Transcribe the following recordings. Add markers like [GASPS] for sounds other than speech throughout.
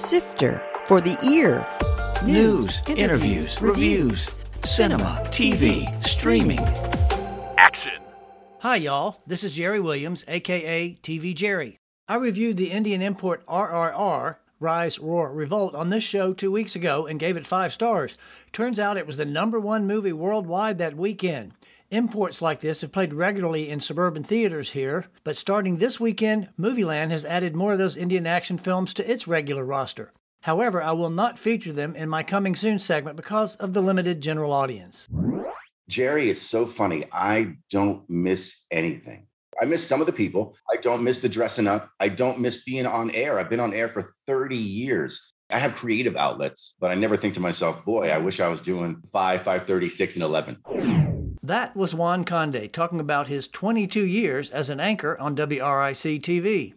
Sifter for the ear. News, interviews, reviews, cinema, TV, streaming. Action. Hi, y'all. This is Jerry Williams, aka TV Jerry. I reviewed the Indian import RRR, Rise, Roar, Revolt, on this show two weeks ago and gave it five stars. Turns out it was the number one movie worldwide that weekend. Imports like this have played regularly in suburban theaters here, but starting this weekend, Movieland has added more of those Indian action films to its regular roster. However, I will not feature them in my coming soon segment because of the limited general audience. Jerry, it's so funny. I don't miss anything. I miss some of the people. I don't miss the dressing up. I don't miss being on air. I've been on air for 30 years. I have creative outlets, but I never think to myself, boy, I wish I was doing 5, 536 and 11. That was Juan Conde talking about his 22 years as an anchor on WRIC TV.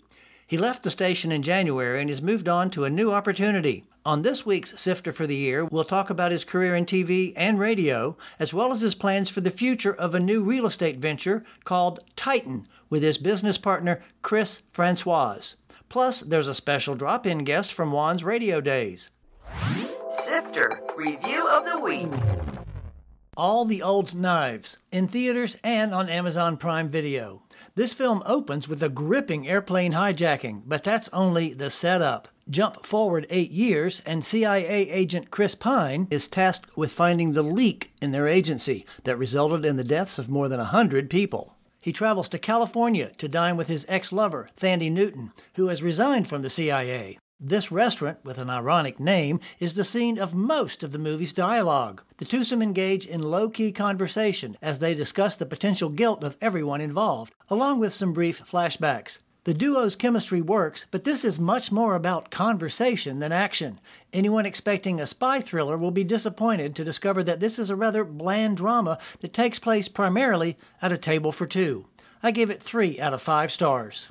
He left the station in January and has moved on to a new opportunity. On this week's Sifter for the Ear, we'll talk about his career in TV and radio, as well as his plans for the future of a new real estate venture called Titan with his business partner Chris Francois. Plus, there's a special drop in guest from Juan's radio days. Sifter Review of the Week. All the Old Knives in theaters and on Amazon Prime Video. This film opens with a gripping airplane hijacking, but that's only the setup. Jump forward eight years, and CIA agent Chris Pine is tasked with finding the leak in their agency that resulted in the deaths of more than a hundred people. He travels to California to dine with his ex lover, Thandie Newton, who has resigned from the CIA. This restaurant, with an ironic name, is the scene of most of the movie's dialogue. The twosome engage in low key conversation as they discuss the potential guilt of everyone involved, along with some brief flashbacks. The duo's chemistry works, but this is much more about conversation than action. Anyone expecting a spy thriller will be disappointed to discover that this is a rather bland drama that takes place primarily at a table for two. I give it three out of five stars.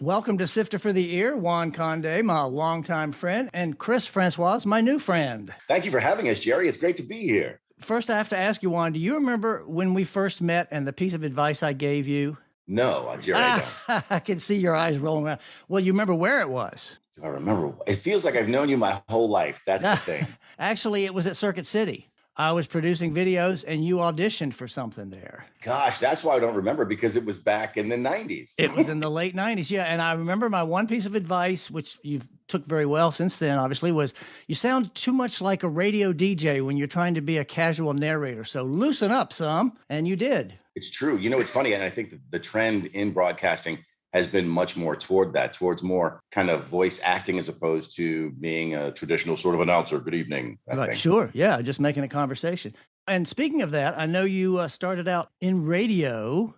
Welcome to Sifter for the Ear, Juan Conde, my longtime friend, and Chris Francois, my new friend. Thank you for having us, Jerry. It's great to be here. First, I have to ask you, Juan, do you remember when we first met and the piece of advice I gave you? No, Jerry, I don't. [LAUGHS] I can see your eyes rolling around. Well, you remember where it was? I remember. It feels like I've known you my whole life. That's the [LAUGHS] thing. Actually, it was at Circuit City. I was producing videos and you auditioned for something there. Gosh, that's why I don't remember because it was back in the 90s. it was in the [LAUGHS] late 90s, yeah. And I remember my one piece of advice, which you took very well since then, obviously, was you sound too much like a radio DJ when you're trying to be a casual narrator. So loosen up some. And you did. It's true. You know, it's funny. And I think the trend in broadcasting has been much more toward that, towards more kind of voice acting as opposed to being a traditional sort of announcer. Good evening. Right, thing. sure. Yeah, just making a conversation. And speaking of that, I know you uh, started out in radio.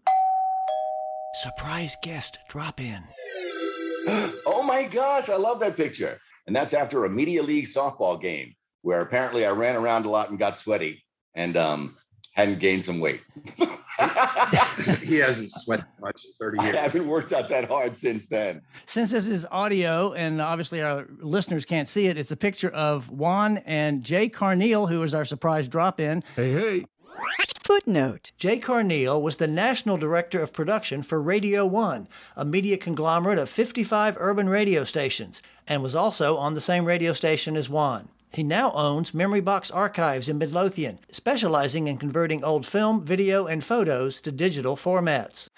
Surprise guest drop in. [GASPS] oh my gosh, I love that picture. And that's after a media league softball game where apparently I ran around a lot and got sweaty and um, hadn't gained some weight. [LAUGHS] he hasn't [LAUGHS] sweated much in 30 years. I haven't worked out that hard since then. Since this is audio and obviously our listeners can't see it, it's a picture of Juan and Jay Carneal, who is our surprise drop in. Hey, hey. Footnote Jay Carneal was the national director of production for Radio One, a media conglomerate of 55 urban radio stations, and was also on the same radio station as Juan. He now owns Memory Box Archives in Midlothian, specializing in converting old film, video, and photos to digital formats.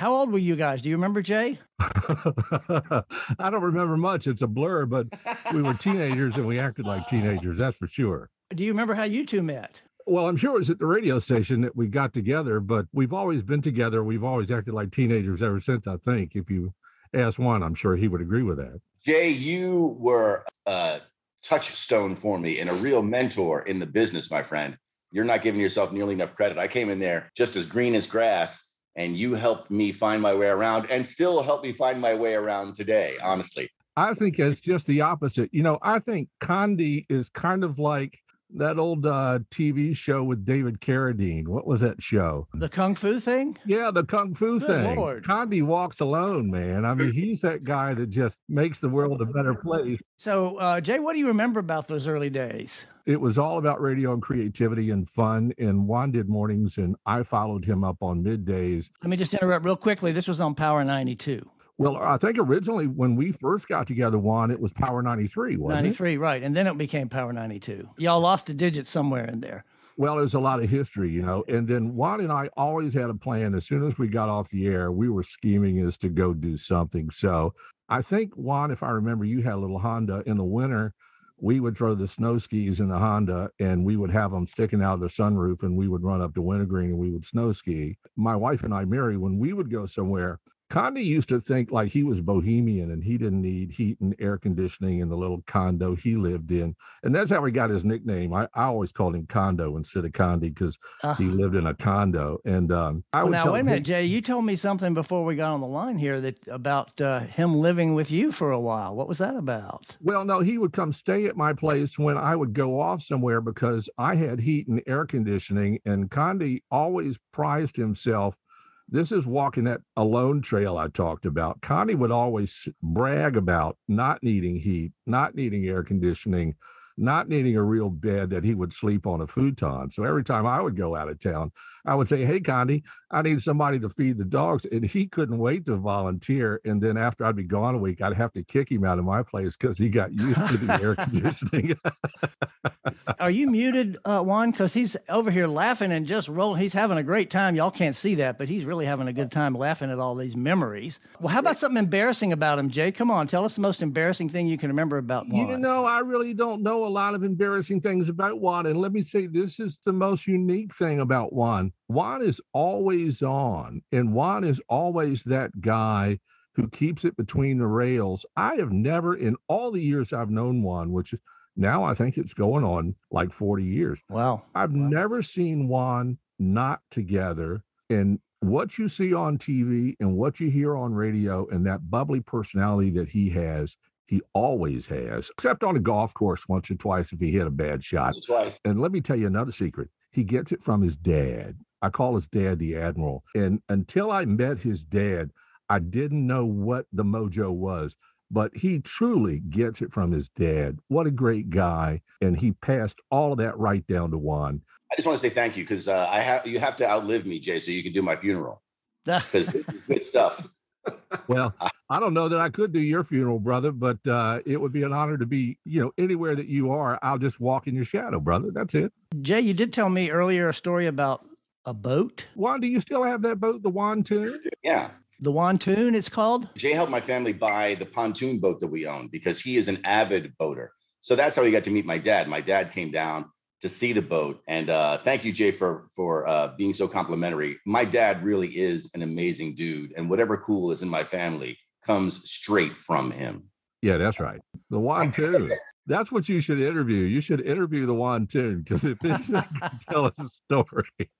How old were you guys? Do you remember, Jay? [LAUGHS] I don't remember much. It's a blur, but we were teenagers and we acted like teenagers, that's for sure. Do you remember how you two met? Well, I'm sure it was at the radio station that we got together, but we've always been together. We've always acted like teenagers ever since, I think. If you ask Juan, I'm sure he would agree with that. Jay, you were uh, touchstone for me and a real mentor in the business, my friend. You're not giving yourself nearly enough credit. I came in there just as green as grass, and you helped me find my way around and still help me find my way around today, honestly. I think it's just the opposite. You know, I think Conde is kind of like that old uh, TV show with David Carradine. What was that show? The Kung Fu thing? Yeah, the Kung Fu Good thing. Lord. Conde walks alone, man. I mean, he's that guy that just makes the world a better place. So, uh, Jay, what do you remember about those early days? It was all about radio and creativity and fun. And Juan did mornings, and I followed him up on middays. Let me just interrupt real quickly. This was on Power 92. Well, I think originally when we first got together, Juan, it was Power 93, wasn't 93, right. And then it became Power 92. Y'all lost a digit somewhere in there. Well, there's a lot of history, you know. And then Juan and I always had a plan. As soon as we got off the air, we were scheming as to go do something. So I think, Juan, if I remember, you had a little Honda in the winter. We would throw the snow skis in the Honda and we would have them sticking out of the sunroof and we would run up to Wintergreen and we would snow ski. My wife and I, Mary, when we would go somewhere, Condi used to think like he was bohemian and he didn't need heat and air conditioning in the little condo he lived in. And that's how he got his nickname. I, I always called him Condo instead of Condi because uh, he lived in a condo. And um, I well, would now, wait a minute, Jay. You told me something before we got on the line here that about uh, him living with you for a while. What was that about? Well, no, he would come stay at my place when I would go off somewhere because I had heat and air conditioning. And Condi always prized himself this is walking that alone trail I talked about. Connie would always brag about not needing heat, not needing air conditioning, not needing a real bed that he would sleep on a futon. So every time I would go out of town, I would say, Hey, Connie, I need somebody to feed the dogs. And he couldn't wait to volunteer. And then after I'd be gone a week, I'd have to kick him out of my place because he got used to the air [LAUGHS] conditioning. [LAUGHS] Are you muted, uh, Juan? Because he's over here laughing and just rolling. He's having a great time. Y'all can't see that, but he's really having a good time laughing at all these memories. Well, how about something embarrassing about him, Jay? Come on, tell us the most embarrassing thing you can remember about Juan. You know, I really don't know a lot of embarrassing things about Juan. And let me say, this is the most unique thing about Juan. Juan is always on, and Juan is always that guy who keeps it between the rails. I have never, in all the years I've known Juan, which now I think it's going on like 40 years. Wow. I've wow. never seen Juan not together. And what you see on TV and what you hear on radio and that bubbly personality that he has he always has, except on a golf course once or twice if he hit a bad shot. Twice. And let me tell you another secret. He gets it from his dad. I call his dad the Admiral. And until I met his dad, I didn't know what the mojo was, but he truly gets it from his dad. What a great guy. And he passed all of that right down to Juan. I just want to say thank you because uh, I have you have to outlive me, Jay, so you can do my funeral. [LAUGHS] Because good stuff well, I don't know that I could do your funeral, brother, but uh, it would be an honor to be, you know, anywhere that you are. I'll just walk in your shadow, brother. That's it. Jay, you did tell me earlier a story about a boat. Juan, do you still have that boat, the Wantoon? Yeah. The Wantoon, it's called? Jay helped my family buy the pontoon boat that we own because he is an avid boater. So that's how he got to meet my dad. My dad came down to see the boat. And uh, thank you, Jay, for for uh, being so complimentary. My dad really is an amazing dude, and whatever cool is in my family comes straight from him. Yeah, that's right. The Wantoon. [LAUGHS] That's what you should interview. You should interview the Wantoon because it can [LAUGHS] tell a story.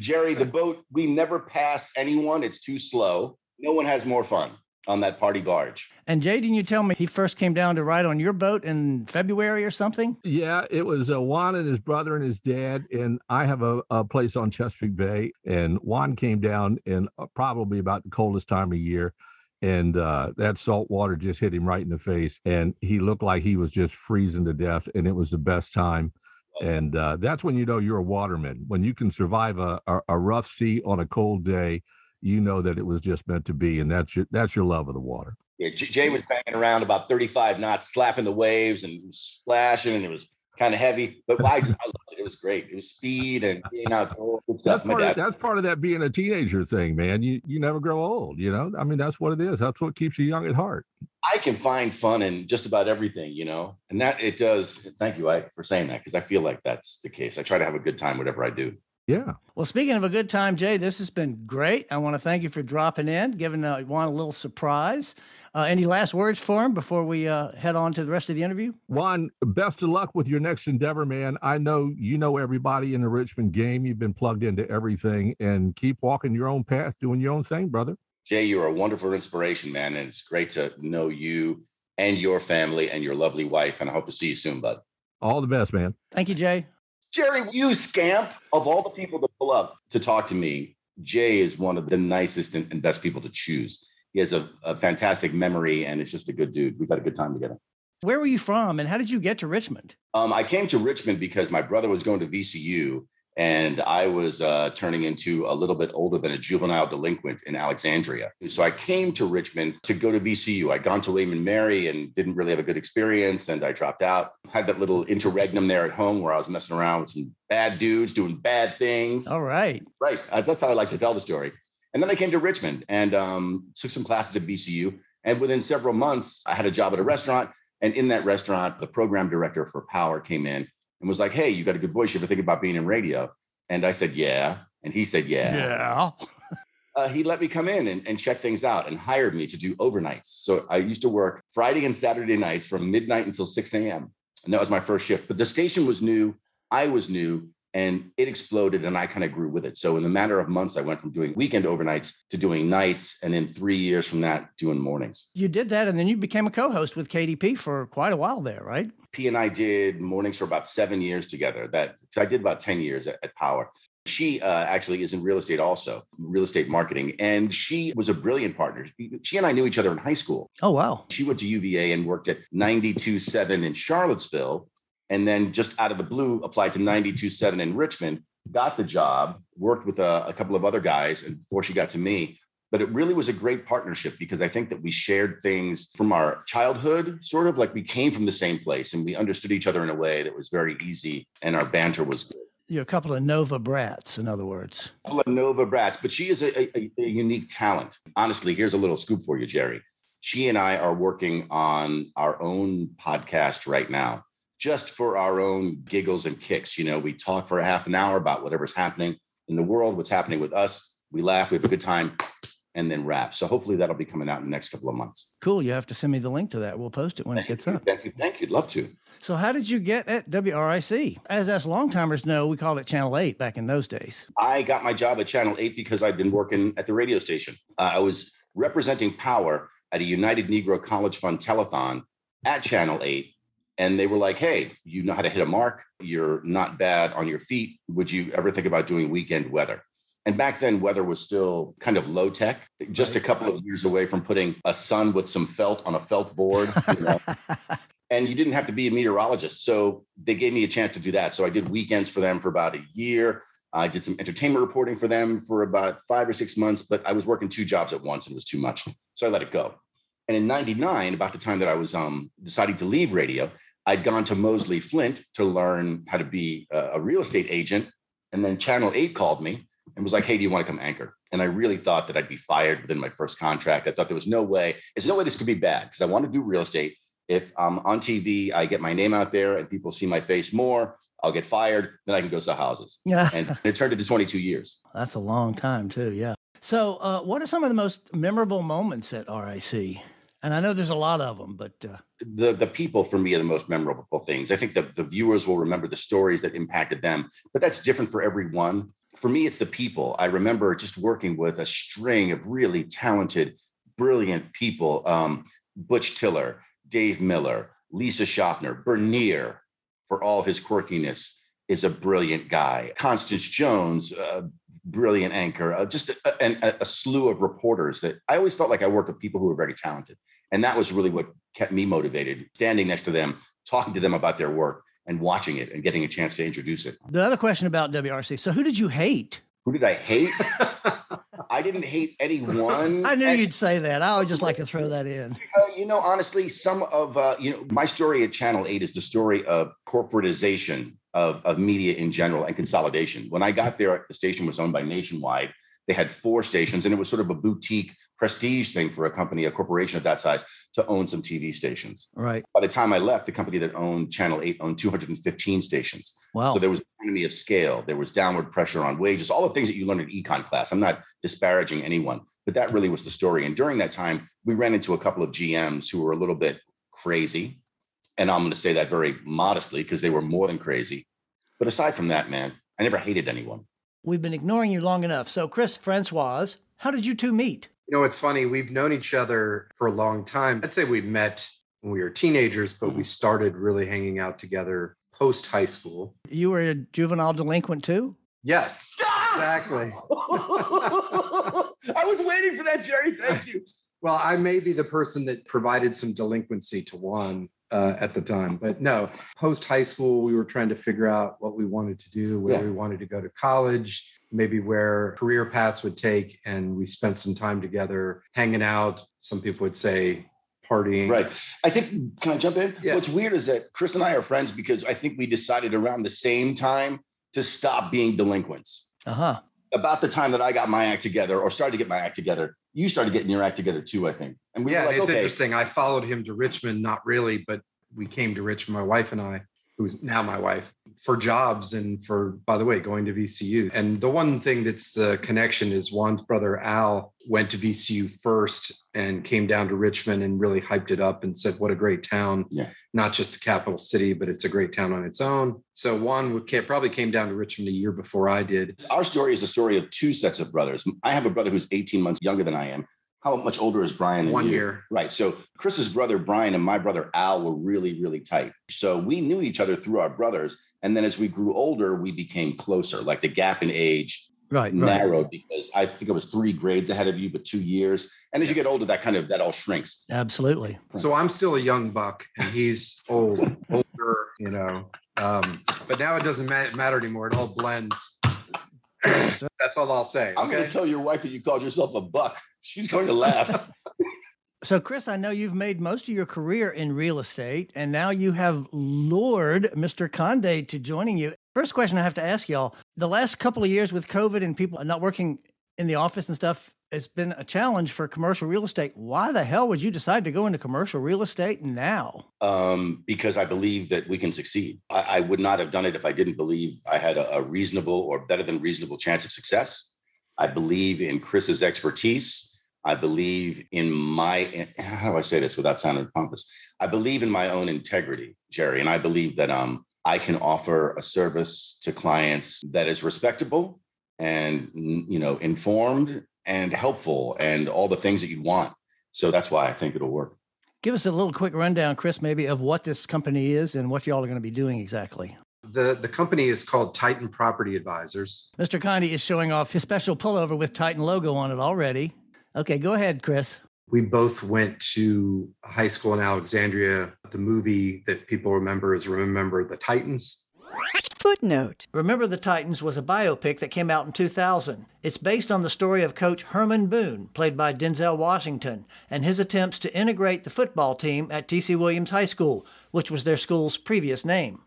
Jerry, the boat, we never pass anyone. It's too slow. No one has more fun on that party barge. And Jay, didn't you tell me he first came down to ride on your boat in February or something? Yeah, it was uh, Juan and his brother and his dad. And I have a, a place on Chesapeake Bay. And Juan came down in uh, probably about the coldest time of year. And uh, that salt water just hit him right in the face. And he looked like he was just freezing to death. And it was the best time. And uh, that's when you know you're a waterman, when you can survive a, a, a rough sea on a cold day you know that it was just meant to be, and that's your that's your love of the water. Yeah, Jay was banging around about 35 knots, slapping the waves and splashing, and it was kind of heavy. But I, I loved it. It was great. It was speed and being outdoors and stuff. That's part, of, that's part of that being a teenager thing, man. You you never grow old. You know, I mean, that's what it is. That's what keeps you young at heart. I can find fun in just about everything, you know, and that it does. Thank you, Ike, for saying that because I feel like that's the case. I try to have a good time whatever I do. Yeah. Well, speaking of a good time, Jay, this has been great. I want to thank you for dropping in, giving uh, Juan a little surprise. Uh, any last words for him before we uh, head on to the rest of the interview? Juan, best of luck with your next endeavor, man. I know you know everybody in the Richmond game. You've been plugged into everything and keep walking your own path, doing your own thing, brother. Jay, you're a wonderful inspiration, man. And it's great to know you and your family and your lovely wife. And I hope to see you soon, bud. All the best, man. Thank you, Jay. Jerry, you scamp. Of all the people to pull up to talk to me, Jay is one of the nicest and, best people to choose. He has a, a fantastic memory and it's just a good dude. We've had a good time together. Where were you from and how did you get to Richmond? Um, I came to Richmond because my brother was going to VCU and I was uh, turning into a little bit older than a juvenile delinquent in Alexandria. So I came to Richmond to go to VCU. I'd gone to and Mary and didn't really have a good experience, and I dropped out. Had that little interregnum there at home where I was messing around with some bad dudes doing bad things. All right, right. That's how I like to tell the story. And then I came to Richmond and um, took some classes at VCU. And within several months, I had a job at a restaurant. And in that restaurant, the program director for Power came in and was like, Hey, you got a good voice. You ever think about being in radio? And I said, Yeah. And he said, Yeah. Yeah. [LAUGHS] uh, he let me come in and, and check things out and hired me to do overnights. So I used to work Friday and Saturday nights from midnight until 6 a.m. And that was my first shift. But the station was new. I was new and it exploded and I kind of grew with it. So in the matter of months, I went from doing weekend overnights to doing nights, and in three years from that, doing mornings. You did that, and then you became a co-host with KDP for quite a while there, right? P and I did mornings for about seven years together. That I did about ten years at, at Power. She uh, actually is in real estate also, real estate marketing. And she was a brilliant partner. She and I knew each other in high school. Oh, wow. She went to UVA and worked at 92.7 in Charlottesville and then just out of the blue applied to 92.7 in Richmond, got the job, worked with a, a, couple of other guys and before she got to me. But it really was a great partnership because I think that we shared things from our childhood, sort of like we came from the same place and we understood each other in a way that was very easy and our banter was good. You're a couple of Nova brats, in other words. A couple of Nova brats, but she is a, a, a unique talent. Honestly, here's a little scoop for you, Jerry. She and I are working on our own podcast right now just for our own giggles and kicks. You know, we talk for a half an hour about whatever's happening in the world, what's happening with us. We laugh, we have a good time, and then wrap. So hopefully that'll be coming out in the next couple of months. Cool. You have to send me the link to that. We'll post it when thank it gets you, up. Thank you. Thank you. Love to. So, how did you get at WRIC? As us longtimers know, we called it Channel 8 back in those days. I got my job at Channel 8 because I'd been working at the radio station. Uh, I was representing Power at a United Negro College Fund telethon at Channel 8 and they were like, "Hey, you know how to hit a mark. You're not bad on your feet. Would you ever think about doing weekend weather?" And back then, weather was still kind of low tech, just a couple of years away from putting a sun with some felt on a felt board. You know? [LAUGHS] and you didn't have to be a meteorologist. So they gave me a chance to do that. So I did weekends for them for about a year. I did some entertainment reporting for them for about five or six months, but I was working two jobs at once and it was too much. So I let it go. And in 99, about the time that I was um, deciding to leave radio, I'd gone to Moseley Flint to learn how to be a, a real estate agent. And then Channel 8 called me and was like, hey, do you want to come anchor? And I really thought that I'd be fired within my first contract. I thought there was no way, there's no way this could be bad because I want to do real estate. If I'm on TV, I get my name out there and people see my face more, I'll get fired, then I can go sell houses. Yeah. [LAUGHS] and it turned into 22 years. That's a long time, too. Yeah. So, uh, what are some of the most memorable moments at RIC? And I know there's a lot of them, but uh... the the people for me are the most memorable things. I think the the viewers will remember the stories that impacted them, but that's different for everyone. For me, it's the people. I remember just working with a string of really talented, brilliant people: um, Butch Tiller, Dave Miller, Lisa Schaffner, Bernier, for all his quirkiness, is a brilliant guy. Constance Jones, uh, brilliant anchor, uh, just a, a, a, slew of reporters that I always felt like I worked with people who were very talented. And that was really what kept me motivated, standing next to them, talking to them about their work and watching it and getting a chance to introduce it. The other question about WRC. So who did you hate? Who did I hate? [LAUGHS] I didn't hate anyone. I knew you'd say that. I would just like to throw that in. Uh, you know, honestly, some of uh, you know my story at Channel Eight is the story of corporatization of, of media in general and consolidation. When I got there, the station was owned by Nationwide. They had four stations, and it was sort of a boutique prestige thing for a company, a corporation of that size, to own some TV stations. Right. By the time I left, the company that owned Channel 8 owned 215 stations. Wow. So there was economy of scale. There was downward pressure on wages, all the things that you learn in econ class. I'm not disparaging anyone, but that really was the story. And during that time, we ran into a couple of GMs who were a little bit crazy. And I'm going to say that very modestly because they were more than crazy. But aside from that, man, I never hated anyone. We've been ignoring you long enough. So, Chris Francois, how did you two meet? You know, it's funny. We've known each other for a long time. I'd say we met when we were teenagers, but we started really hanging out together post high school. You were a juvenile delinquent too? Yes, exactly. [LAUGHS] [LAUGHS] I was waiting for that, Jerry. Thank you. Well, I may be the person that provided some delinquency to Juan uh, at the time, but no. Post high school, we were trying to figure out what we wanted to do, where Yeah. we wanted to go to college, maybe where career paths would take, and we spent some time together hanging out. Some people would say partying. Right. I think, can I jump in? Yeah. What's weird is that Chris and I are friends because I think we decided around the same time to stop being delinquents. Uh huh. About the time that I got my act together or started to get my act together, you started getting your act together too, I think. And we yeah, were like, it's okay, interesting. I followed him to Richmond, not really, but we came to Richmond, my wife and I, who's now my wife, for jobs and for, by the way, going to VCU. And the one thing that's the connection is Juan's brother Al went to VCU first and came down to Richmond and really hyped it up and said, what a great town. Yeah. Not just the capital city, but it's a great town on its own. So Juan would, probably came down to Richmond a year before I did. our story is the story of two sets of brothers. I have a brother who's 18 months younger than I am. How much older is Brian? than One you? year. Right. So Chris's brother Brian and my brother Al were really, really tight. So we knew each other through our brothers. And then as we grew older, we became closer. Like the gap in age Right. Right. narrowed because I think it was three grades ahead of you, but two years. And as you get older, that kind of that all shrinks. Absolutely. So I'm still a young buck and he's old, [LAUGHS] older, you know. Um, but now it doesn't matter anymore. It all blends. [CLEARS THROAT] That's all I'll say. I'm going to tell your wife that you called yourself a buck. She's going to laugh. [LAUGHS] So, Chris, I know you've made most of your career in real estate, and now you have lured Mr. Conde to joining you. First question I have to ask y'all the last couple of years with COVID and people not working in the office and stuff, it's been a challenge for commercial real estate. Why the hell would you decide to go into commercial real estate now? um, because I believe that we can succeed. I, I would not have done it if I didn't believe I had a, a reasonable or better than reasonable chance of success. I believe in Chris's expertise. I believe in my how do I say this without sounding pompous? I believe in my own integrity, Jerry, and I believe that um, I can offer a service to clients that is respectable and you know informed and helpful and all the things that you want. So that's why I think it'll work. Give us a little quick rundown, Chris, maybe of what this company is and what y'all are going to be doing exactly. The the company is called Titan Property Advisors. Mr. Conde is showing off his special pullover with Titan logo on it already. Okay, go ahead, Chris. We both went to high school in Alexandria. The movie that people remember is Remember the Titans. Footnote. Remember the Titans was a biopic that came out in 2000. It's based on the story of Coach Herman Boone, played by Denzel Washington, and his attempts to integrate the football team at T.C. Williams High School, which was their school's previous name.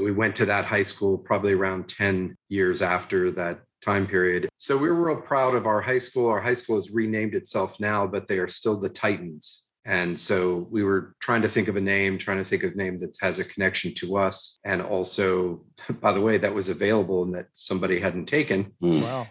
We went to that high school probably around 10 years after that time period. So we were real proud of our high school. Our high school has renamed itself now, but they are still the Titans. And so we were trying to think of a name, trying to think of a name that has a connection to us. And also, [LAUGHS] by the way, that was available and that somebody hadn't taken. Hmm. Wow.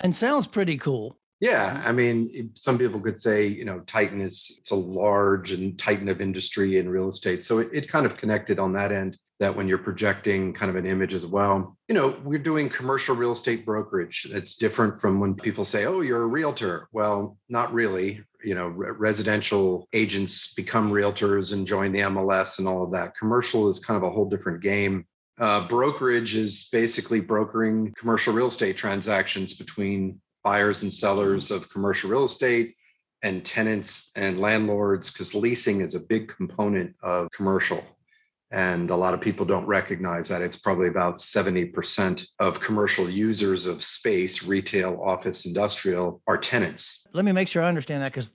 And sounds pretty cool. Yeah, I mean, some people could say, you know, Titan is it's a large and titan of industry in real estate. So it, it kind of connected on that end. That when you're projecting kind of an image as well, you know, we're doing commercial real estate brokerage. That's different from when people say, "Oh, you're a realtor." Well, not really. You know, re- residential agents become realtors and join the MLS and all of that. Commercial is kind of a whole different game. Uh, brokerage is basically brokering commercial real estate transactions between buyers and sellers of commercial real estate and tenants and landlords because leasing is a big component of commercial and a lot of people don't recognize that it's probably about 70% of commercial users of space retail office industrial are tenants Let me make sure I understand that because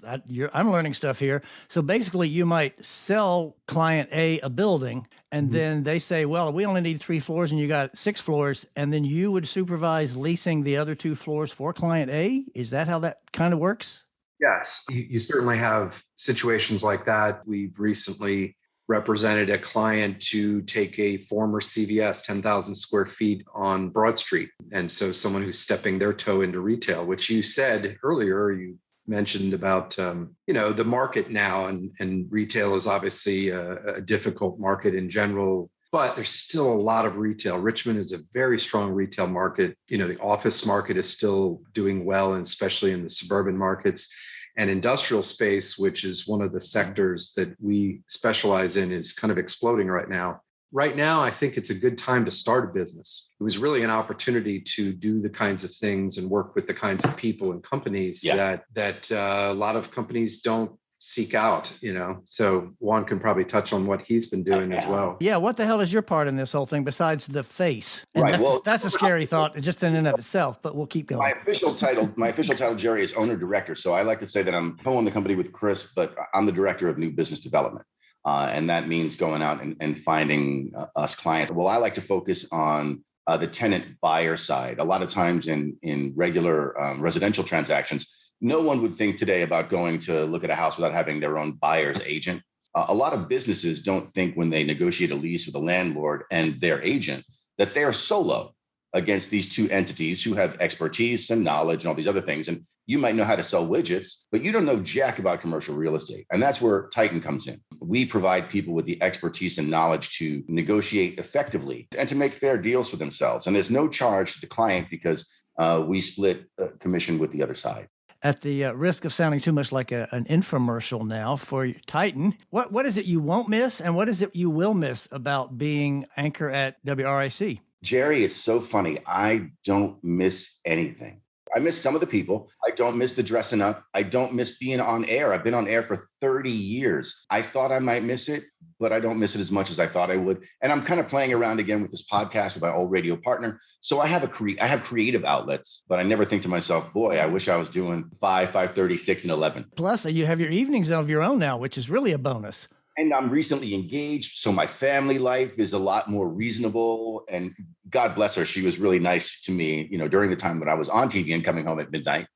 I'm learning stuff here. So basically, you might sell client A a building, and Mhm. then they say, "Well, we only need three floors, and you got six floors," and then you would supervise leasing the other two floors for client A. Is that how that kind of works? Yes, you, you certainly have situations like that. We've recently represented a client to take a former CVS 10,000 square feet on Broad Street. And so someone who's stepping their toe into retail, which you said earlier, you mentioned about um, you know the market now and and retail is obviously a, a difficult market in general but there's still a lot of retail. Richmond is a very strong retail market. You know the office market is still doing well and especially in the suburban markets and industrial space which is one of the sectors that we specialize in is kind of exploding right now right now I think it's a good time to start a business. It was really an opportunity to do the kinds of things and work with the kinds of people and companies Yeah. that that uh, a lot of companies don't seek out. You know, so Juan can probably touch on what he's been doing as well. Yeah, what the hell is your part in this whole thing besides the face? And Right, that's, well- that's a scary thought just in and of itself, but we'll keep going. My official title, my official title, Jerry, is owner director. So I like to say that I'm co-own the company with Chris, but I'm the director of new business development. Uh, and that means going out and, and finding uh, us clients. Well, I like to focus on uh, the tenant buyer side. A lot of times in in regular um, residential transactions, no one would think today about going to look at a house without having their own buyer's agent. Uh, a lot of businesses don't think when they negotiate a lease with a landlord and their agent that they are solo against these two entities who have expertise and knowledge and all these other things. And you might know how to sell widgets, but you don't know jack about commercial real estate. And that's where Titan comes in. We provide people with the expertise and knowledge to negotiate effectively and to make fair deals for themselves. And there's no charge to the client because uh, we split uh, commission with the other side. At the uh, risk of sounding too much like a, an infomercial now for Titan, what, what is it you won't miss and what is it you will miss about being anchor at WRIC? Jerry, it's so funny. I don't miss anything. I miss some of the people. I don't miss the dressing up. I don't miss being on air. I've been on air for 30 years. I thought I might miss it, but I don't miss it as much as I thought I would. And I'm kind of playing around again with this podcast with my old radio partner. So I have a cre- I have creative outlets, but I never think to myself, boy, I wish I was doing 5, 5:30, 6 and 11. Plus, you have your evenings of your own now, which is really a bonus. And I'm recently engaged, so my family life is a lot more reasonable. And God bless her, she was really nice to me. You know, during the time when I was on TV and coming home at midnight,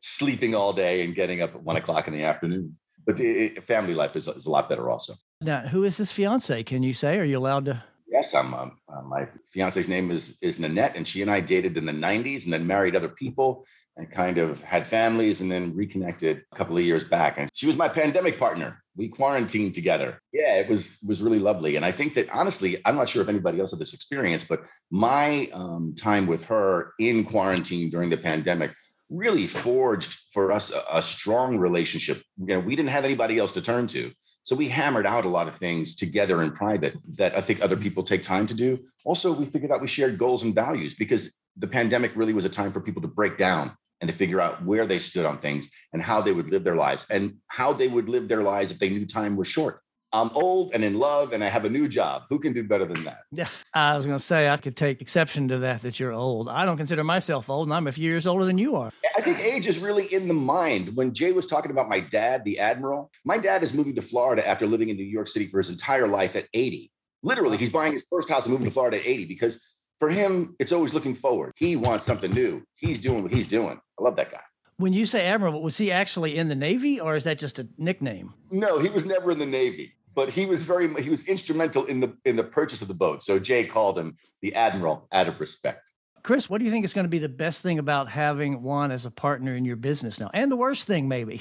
sleeping all day and getting up at one o'clock in the afternoon. But the family life is, is a lot better also. Now, who is this fiance? Can you say? Are you allowed to? Yes, I'm. Um, uh, my fiance's name is is Nanette, and she and I dated in the '90s, and then married other people, and kind of had families, and then reconnected a couple of years back. And she was my pandemic partner. We quarantined together. Yeah, it was was really lovely. And I think that honestly, I'm not sure if anybody else had this experience, but my um, time with her in quarantine during the pandemic really forged for us a, a strong relationship. You know, we didn't have anybody else to turn to. So we hammered out a lot of things together in private that I think other mm-hmm. people take time to do. Also, we figured out we shared goals and values because the pandemic really was a time for people to break down and to figure out where they stood on things and how they would live their lives and how they would live their lives if they knew time was short. I'm old and in love and I have a new job. Who can do better than that? Yeah, I was going to say I could take exception to that. That you're old. I don't consider myself old, and I'm a few years older than you are. I think age is really in the mind. When Jay was talking about my dad, the admiral, my dad is moving to Florida after living in New York City for his entire life at 80. Literally, he's buying his first house and moving to Florida at 80 because for him, it's always looking forward. He wants something new. He's doing what he's doing. I love that guy. When you say admiral, was he actually in the Navy, or is that just a nickname? No, he was never in the Navy, but he was very he was instrumental in the in the purchase of the boat. So Jay called him the admiral out of respect. Chris, what do you think is going to be the best thing about having Juan as a partner in your business now? And the worst thing, maybe,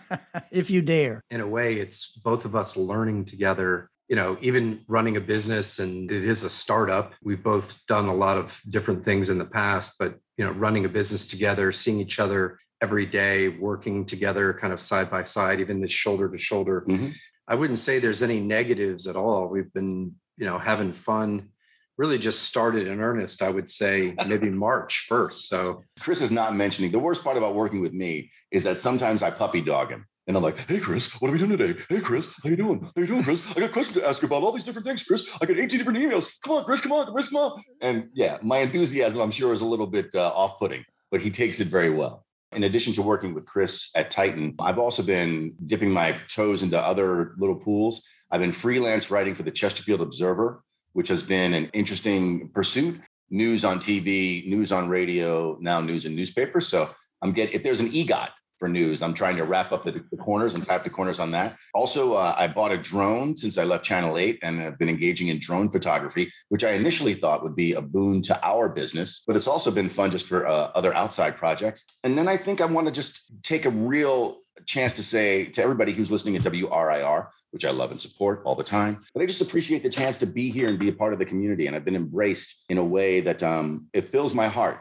[LAUGHS] if you dare. in a way it's both of us learning together you know even running a business and it is a startup we've both done a lot of different things in the past but you know running a business together seeing each other every day working together kind of side by side even this shoulder to shoulder Mhm. I wouldn't say there's any negatives at all we've been you know having fun really just started in earnest i would say [LAUGHS] maybe march 1st so Chris is not mentioning the worst part about working with me is that sometimes I puppy dog him. And I'm like, hey, Chris, what are we doing today? Hey, Chris, how you doing? How you doing, Chris? I got questions to ask you about all these different things, Chris. I got 18 different emails. Come on, Chris, come on, Chris, come on. And yeah, my enthusiasm, I'm sure, is a little bit uh, off putting, but he takes it very well. In addition to working with Chris at Titan, I've also been dipping my toes into other little pools. I've been freelance writing for the Chesterfield Observer, which has been an interesting pursuit. News on TV, news on radio, now news in newspapers. So I'm getting, if there's an EGOT for news, I'm trying to wrap up the, the corners and tap the corners on that. Also, uh, I bought a drone since I left Channel 8 and have been engaging in drone photography, which I initially thought would be a boon to our business, but it's also been fun just for uh, other outside projects. And then I think I want to just take a real chance to say to everybody who's listening at WRIR, which I love and support all the time, but I just appreciate the chance to be here and be a part of the community. And I've been embraced in a way that um, it fills my heart.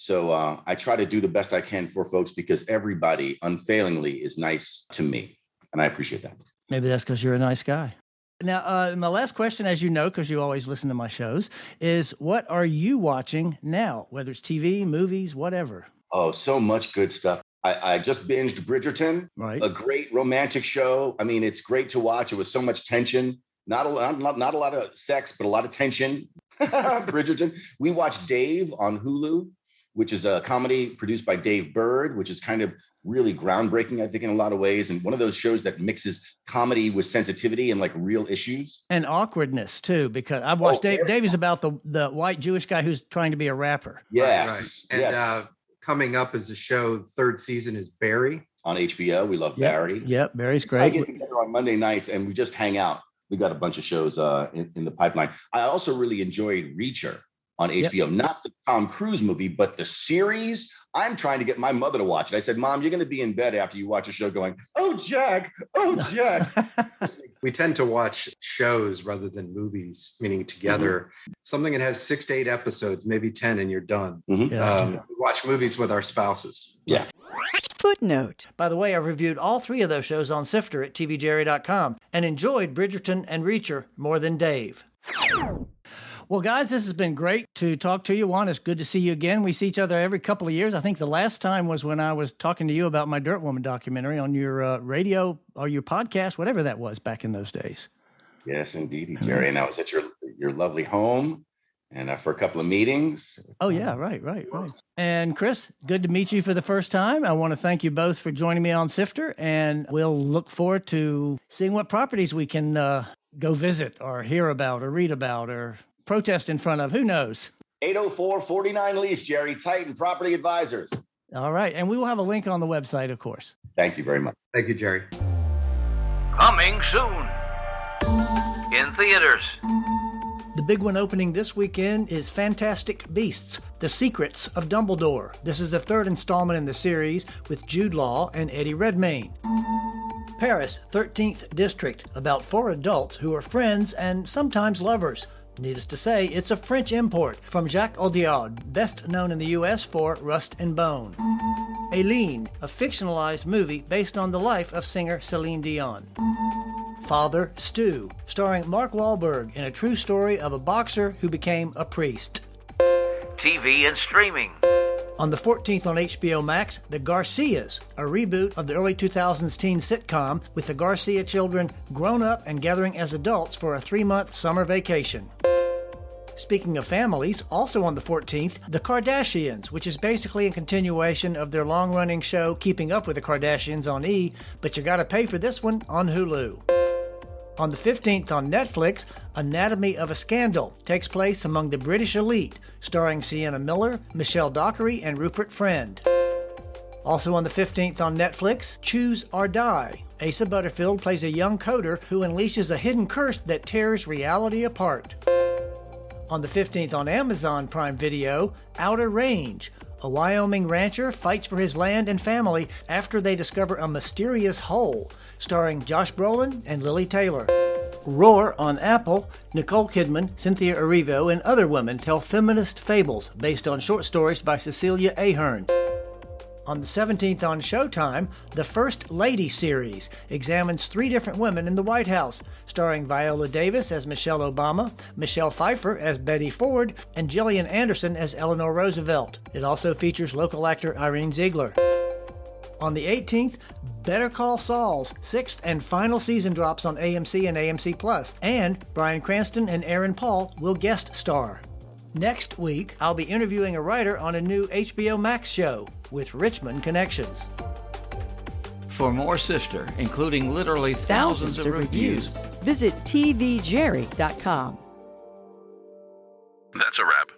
So uh, I try to do the best I can for folks because everybody unfailingly is nice to me. And I appreciate that. Maybe that's because you're a nice guy. Now, uh, my last question, as you know, because you always listen to my shows, is what are you watching now? Whether it's TV, movies, whatever. Oh, so much good stuff. I, I just binged Bridgerton, Right. a great romantic show. I mean, it's great to watch. It was so much tension. Not a lot, not, not a lot of sex, but a lot of tension. [LAUGHS] Bridgerton. We watched Dave on Hulu, which is a comedy produced by Dave Burd, which is kind of really groundbreaking, I think, in a lot of ways. And one of those shows that mixes comedy with sensitivity and like real issues. And awkwardness too, because I've watched Oh, Dave. Dave is about the the white Jewish guy who's trying to be a rapper. Yes. Right. And yes. uh, coming up as a show, third season is Barry. on HBO. We love Yep. Barry. Yep, Barry's great. I get together on Monday nights and we just hang out. We got a bunch of shows uh, in, in the pipeline. I also really enjoyed Reacher on Yep. HBO, not the Tom Cruise movie, but the series. I'm trying to get my mother to watch it. I said, Mom, you're going to be in bed after you watch a show going, Oh, Jack, oh, [LAUGHS] Jack. We tend to watch shows rather than movies, meaning together. Something that has six to eight episodes, maybe 10, and you're done. Yeah. Um, we watch movies with our spouses. Yeah. Footnote By the way, I've reviewed all three of those shows on Sifter at tvjerry.com and enjoyed Bridgerton and Reacher more than Dave. Well, guys, this has been great to talk to you. Juan, it's good to see you again. We see each other every couple of years. I think the last time was when I was talking to you about my Dirt Woman documentary on your uh, radio or your podcast, whatever that was back in those days. yes, indeed, Jerry. And I was at your, your lovely home and uh, for a couple of meetings. Oh, yeah, right, right, right. And Chris, good to meet you for the first time. I want to thank you both for joining me on Sifter, and we'll look forward to seeing what properties we can uh, go visit or hear about or read about or protest in front of. Who knows? 804 49 lease, Jerry, Titan Property Advisors. All right. And we will have a link on the website, of course. Thank you very much. Thank you, Jerry. Coming soon. In theaters. The big one opening this weekend is Fantastic Beasts The Secrets of Dumbledore. This is the third installment in the series with Jude Law and Eddie Redmayne. Paris, 13th District, about four adults who are friends and sometimes lovers. Needless to say, it's a French import from Jacques Audiard, best known in the US for Rust and Bone. Aline, a fictionalized movie based on the life of singer Celine Dion. Father Stu, starring Mark Wahlberg in a true story of a boxer who became a priest. TV and streaming. On the 14th on HBO Max, The Garcias, a reboot of the early 2000s teen sitcom with the Garcia children grown up and gathering as adults for a three month summer vacation. Speaking of families, also on the 14th, The Kardashians, which is basically a continuation of their long running show Keeping Up with the Kardashians on E, but you gotta pay for this one on Hulu. On the 15th on Netflix, Anatomy of a Scandal takes place among the British elite, starring Sienna Miller, Michelle Dockery, and Rupert Friend. Also on the 15th on Netflix, Choose or Die. Asa Butterfield plays a young coder who unleashes a hidden curse that tears reality apart. On the 15th on Amazon Prime Video, Outer Range. A Wyoming rancher fights for his land and family after they discover a mysterious hole, starring Josh Brolin and Lili Taylor. Roar on Apple, Nicole Kidman, Cynthia Erivo, and other women tell feminist fables based on short stories by Cecilia Ahern. On the 17th on Showtime, the First Lady series examines three different women in the White House, starring Viola Davis as Michelle Obama, Michelle Pfeiffer as Betty Ford, and Gillian Anderson as Eleanor Roosevelt. It also features local actor Irene Ziegler. On the 18th, Better Call Saul's sixth and final season drops on AMC and AMC Plus, and Bryan Cranston and Aaron Paul will guest star. Next week, I'll be interviewing a writer on a new HBO Max show with Richmond Connections. For more Sifter, including literally thousands, thousands of reviews Visit tvjerry.com. That's a wrap.